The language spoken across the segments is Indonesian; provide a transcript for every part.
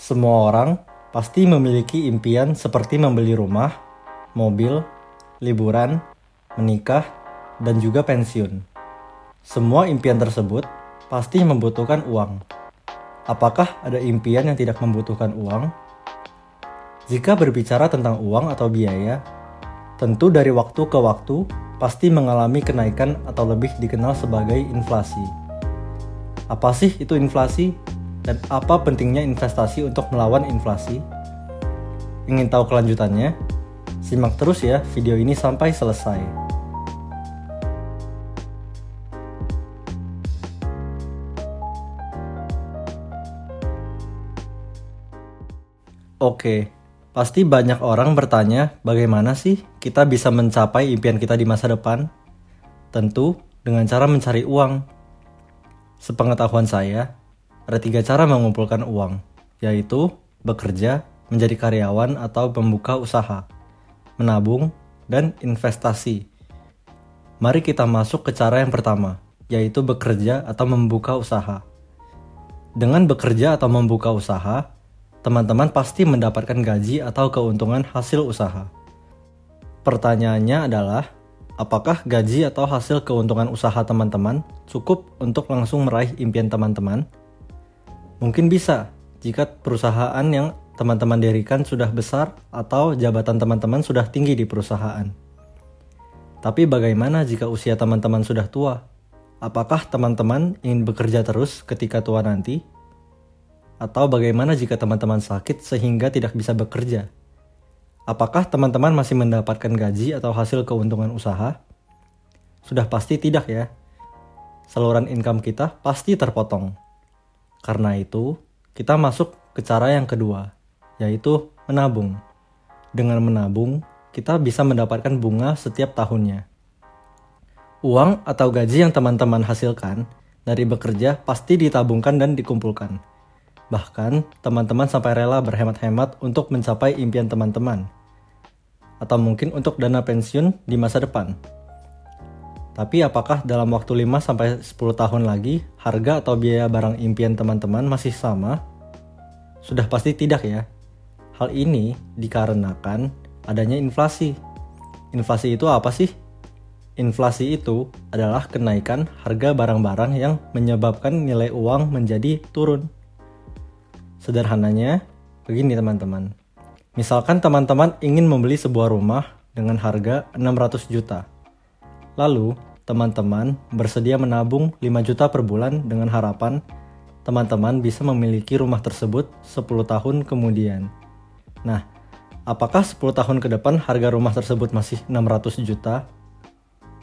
Semua orang pasti memiliki impian seperti membeli rumah, mobil, liburan, menikah, dan juga pensiun. Semua impian tersebut pasti membutuhkan uang. Apakah ada impian yang tidak membutuhkan uang? Jika berbicara tentang uang atau biaya, tentu dari waktu ke waktu pasti mengalami kenaikan atau lebih dikenal sebagai inflasi. Apa sih itu inflasi? Dan apa pentingnya investasi untuk melawan inflasi? Ingin tahu kelanjutannya? Simak terus ya video ini sampai selesai. Oke, pasti banyak orang bertanya bagaimana sih kita bisa mencapai impian kita di masa depan? Tentu dengan cara mencari uang. Sepengetahuan saya, ada tiga cara mengumpulkan uang, yaitu bekerja, menjadi karyawan atau membuka usaha, menabung, dan investasi. Mari kita masuk ke cara yang pertama, yaitu bekerja atau membuka usaha. Dengan bekerja atau membuka usaha, teman-teman pasti mendapatkan gaji atau keuntungan hasil usaha. Pertanyaannya adalah, apakah gaji atau hasil keuntungan usaha teman-teman cukup untuk langsung meraih impian teman-teman? Mungkin bisa jika perusahaan yang teman-teman dirikan sudah besar atau jabatan teman-teman sudah tinggi di perusahaan. Tapi bagaimana jika usia teman-teman sudah tua? Apakah teman-teman ingin bekerja terus ketika tua nanti? Atau bagaimana jika teman-teman sakit sehingga tidak bisa bekerja? Apakah teman-teman masih mendapatkan gaji atau hasil keuntungan usaha? Sudah pasti tidak ya. Saluran income kita pasti terpotong. Karena itu, kita masuk ke cara yang kedua, yaitu menabung. Dengan menabung, kita bisa mendapatkan bunga setiap tahunnya. Uang atau gaji yang teman-teman hasilkan dari bekerja pasti ditabungkan dan dikumpulkan. Bahkan, teman-teman sampai rela berhemat-hemat untuk mencapai impian teman-teman. Atau mungkin untuk dana pensiun di masa depan. Tapi apakah dalam waktu 5 sampai 10 tahun lagi harga atau biaya barang impian teman-teman masih sama? Sudah pasti tidak ya. Hal ini dikarenakan adanya inflasi. Inflasi itu apa sih? Inflasi itu adalah kenaikan harga barang-barang yang menyebabkan nilai uang menjadi turun. Sederhananya, begini teman-teman. Misalkan teman-teman ingin membeli sebuah rumah dengan harga 600 juta Lalu, teman-teman bersedia menabung 5 juta per bulan dengan harapan teman-teman bisa memiliki rumah tersebut 10 tahun kemudian. Nah, apakah 10 tahun ke depan harga rumah tersebut masih 600 juta?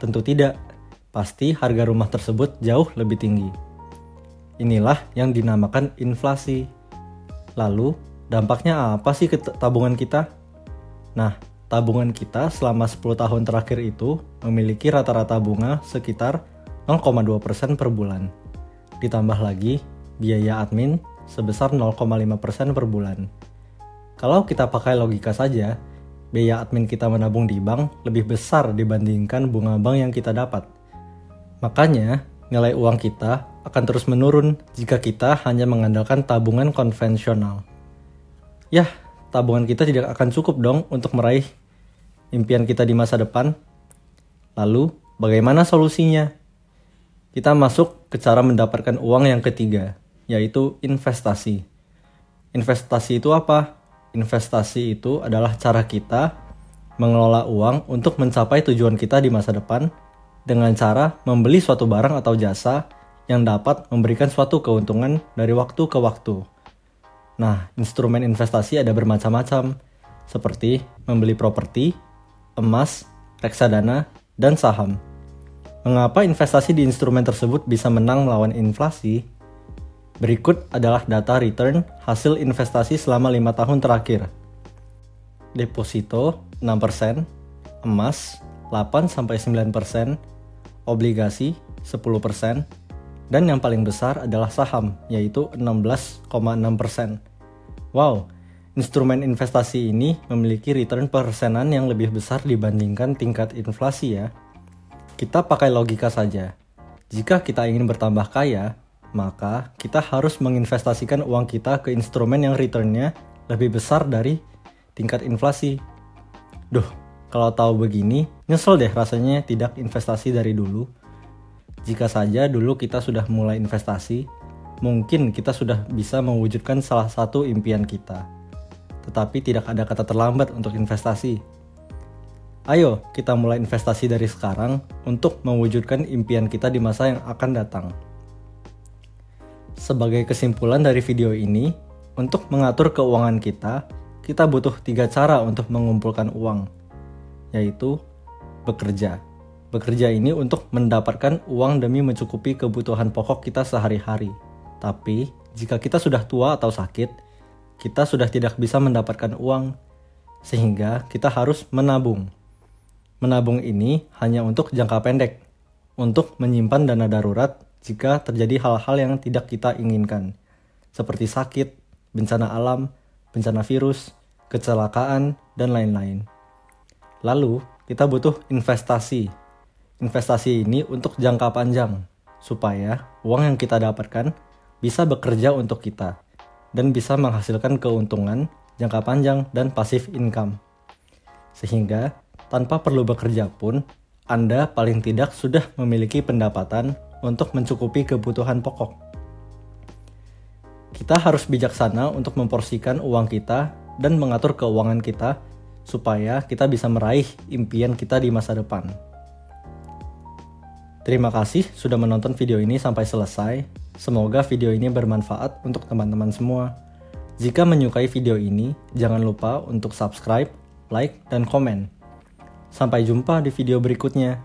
Tentu tidak. Pasti harga rumah tersebut jauh lebih tinggi. Inilah yang dinamakan inflasi. Lalu, dampaknya apa sih ke tabungan kita? Nah, tabungan kita selama 10 tahun terakhir itu memiliki rata-rata bunga sekitar 0,2% per bulan. Ditambah lagi biaya admin sebesar 0,5% per bulan. Kalau kita pakai logika saja, biaya admin kita menabung di bank lebih besar dibandingkan bunga bank yang kita dapat. Makanya, nilai uang kita akan terus menurun jika kita hanya mengandalkan tabungan konvensional. Yah, tabungan kita tidak akan cukup dong untuk meraih impian kita di masa depan. Lalu, bagaimana solusinya? Kita masuk ke cara mendapatkan uang yang ketiga, yaitu investasi. Investasi itu apa? Investasi itu adalah cara kita mengelola uang untuk mencapai tujuan kita di masa depan dengan cara membeli suatu barang atau jasa yang dapat memberikan suatu keuntungan dari waktu ke waktu. Nah, instrumen investasi ada bermacam-macam, seperti membeli properti, emas, reksadana, dan saham. Mengapa investasi di instrumen tersebut bisa menang melawan inflasi? Berikut adalah data return hasil investasi selama lima tahun terakhir. Deposito 6%, emas 8-9%, obligasi 10%, dan yang paling besar adalah saham, yaitu 16,6%. Wow, instrumen investasi ini memiliki return persenan yang lebih besar dibandingkan tingkat inflasi ya. Kita pakai logika saja. Jika kita ingin bertambah kaya, maka kita harus menginvestasikan uang kita ke instrumen yang returnnya lebih besar dari tingkat inflasi. Duh, kalau tahu begini, nyesel deh rasanya tidak investasi dari dulu. Jika saja dulu kita sudah mulai investasi, mungkin kita sudah bisa mewujudkan salah satu impian kita. Tetapi tidak ada kata terlambat untuk investasi. Ayo kita mulai investasi dari sekarang untuk mewujudkan impian kita di masa yang akan datang. Sebagai kesimpulan dari video ini, untuk mengatur keuangan kita, kita butuh tiga cara untuk mengumpulkan uang, yaitu bekerja. Bekerja ini untuk mendapatkan uang demi mencukupi kebutuhan pokok kita sehari-hari. Tapi, jika kita sudah tua atau sakit, kita sudah tidak bisa mendapatkan uang, sehingga kita harus menabung. Menabung ini hanya untuk jangka pendek, untuk menyimpan dana darurat jika terjadi hal-hal yang tidak kita inginkan, seperti sakit, bencana alam, bencana virus, kecelakaan, dan lain-lain. Lalu, kita butuh investasi. Investasi ini untuk jangka panjang, supaya uang yang kita dapatkan bisa bekerja untuk kita dan bisa menghasilkan keuntungan jangka panjang dan pasif income. Sehingga tanpa perlu bekerja pun, Anda paling tidak sudah memiliki pendapatan untuk mencukupi kebutuhan pokok. Kita harus bijaksana untuk memporsikan uang kita dan mengatur keuangan kita supaya kita bisa meraih impian kita di masa depan. Terima kasih sudah menonton video ini sampai selesai. Semoga video ini bermanfaat untuk teman-teman semua. Jika menyukai video ini, jangan lupa untuk subscribe, like, dan komen. Sampai jumpa di video berikutnya.